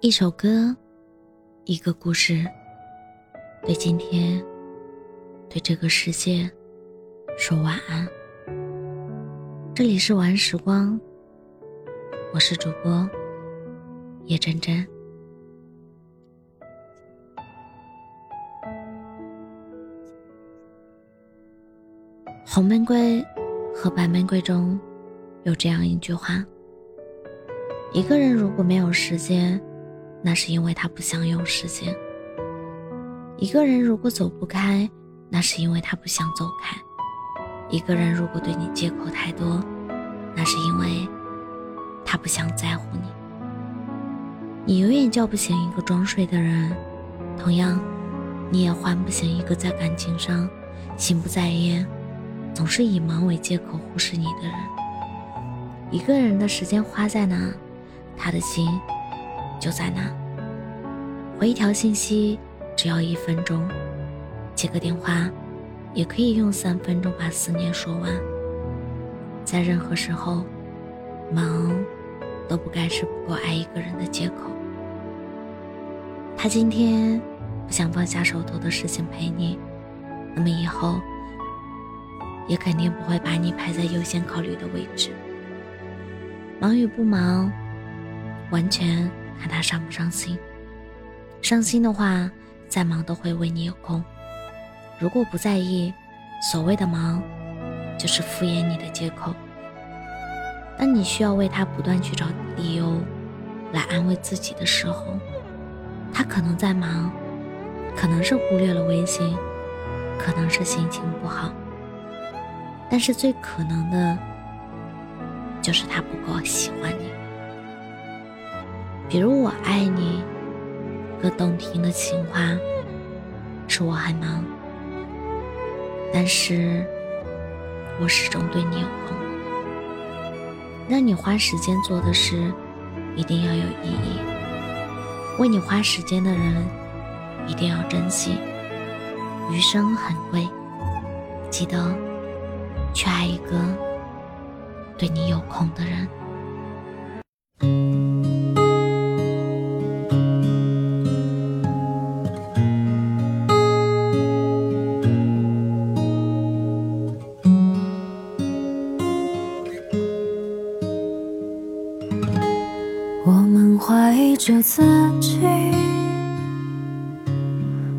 一首歌，一个故事，对今天，对这个世界，说晚安。这里是晚安时光，我是主播叶真真。红玫瑰和白玫瑰中有这样一句话：一个人如果没有时间。那是因为他不想有时间。一个人如果走不开，那是因为他不想走开。一个人如果对你借口太多，那是因为他不想在乎你。你永远叫不醒一个装睡的人，同样，你也唤不醒一个在感情上心不在焉、总是以忙为借口忽视你的人。一个人的时间花在哪，他的心。就在那，回一条信息只要一分钟，接个电话也可以用三分钟把思念说完。在任何时候，忙都不该是不够爱一个人的借口。他今天不想放下手头的事情陪你，那么以后也肯定不会把你排在优先考虑的位置。忙与不忙，完全。看他伤不伤心，伤心的话，再忙都会为你有空；如果不在意，所谓的忙，就是敷衍你的借口。当你需要为他不断去找理由来安慰自己的时候，他可能在忙，可能是忽略了微信，可能是心情不好，但是最可能的，就是他不够喜欢你。比如我爱你，个动听的情话，是我还忙，但是我始终对你有空。让你花时间做的事，一定要有意义。为你花时间的人，一定要珍惜。余生很贵，记得去爱一个对你有空的人。着自己，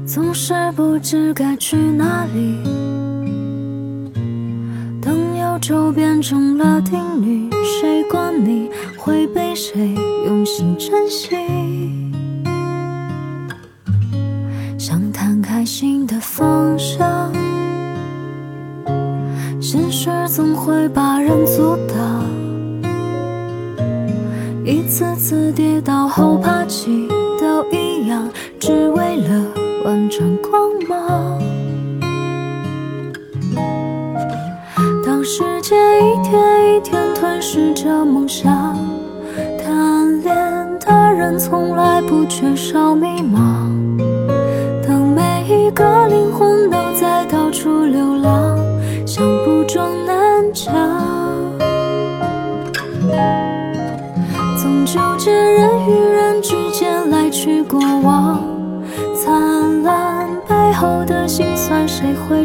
总是不知该去哪里。当忧愁变成了定律，谁管你会被谁用心珍惜？一次次跌倒后爬起，都一样，只为了完成光芒。当世界一天一天吞噬着梦想，贪恋的人从来不缺少迷茫。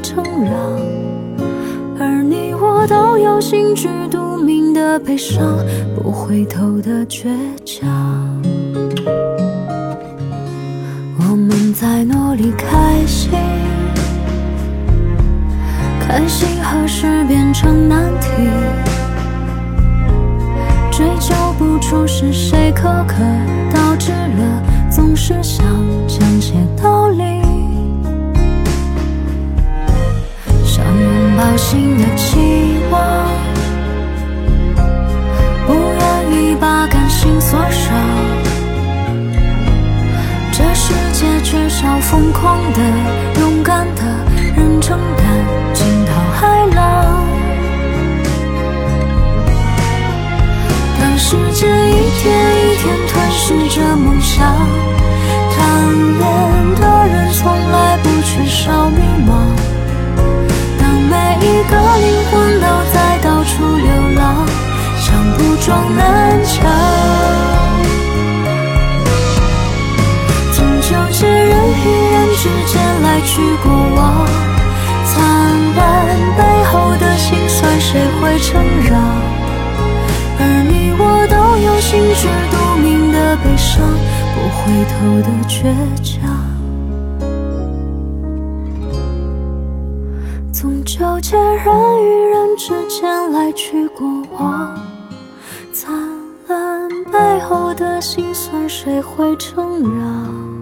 成长？而你我都有心知肚明的悲伤，不回头的倔强。我们在努力开心，开心何时变成难题？追究不出是谁苛刻导致了，总是想拥抱新的期望，不愿意把感性锁上。这世界缺少疯狂的、勇敢的人，承担惊涛骇浪。当时间一天一天吞噬着梦想，去过往，灿烂背后的辛酸谁会承让？而你我都有心知肚明的悲伤，不回头的倔强。总纠结人与人之间来去过往，灿烂背后的辛酸谁会承让？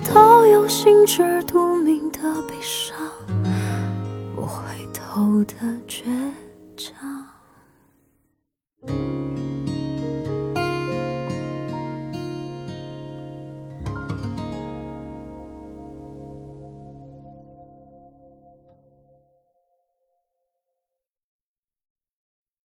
都有心知肚明的悲伤，不回头的倔。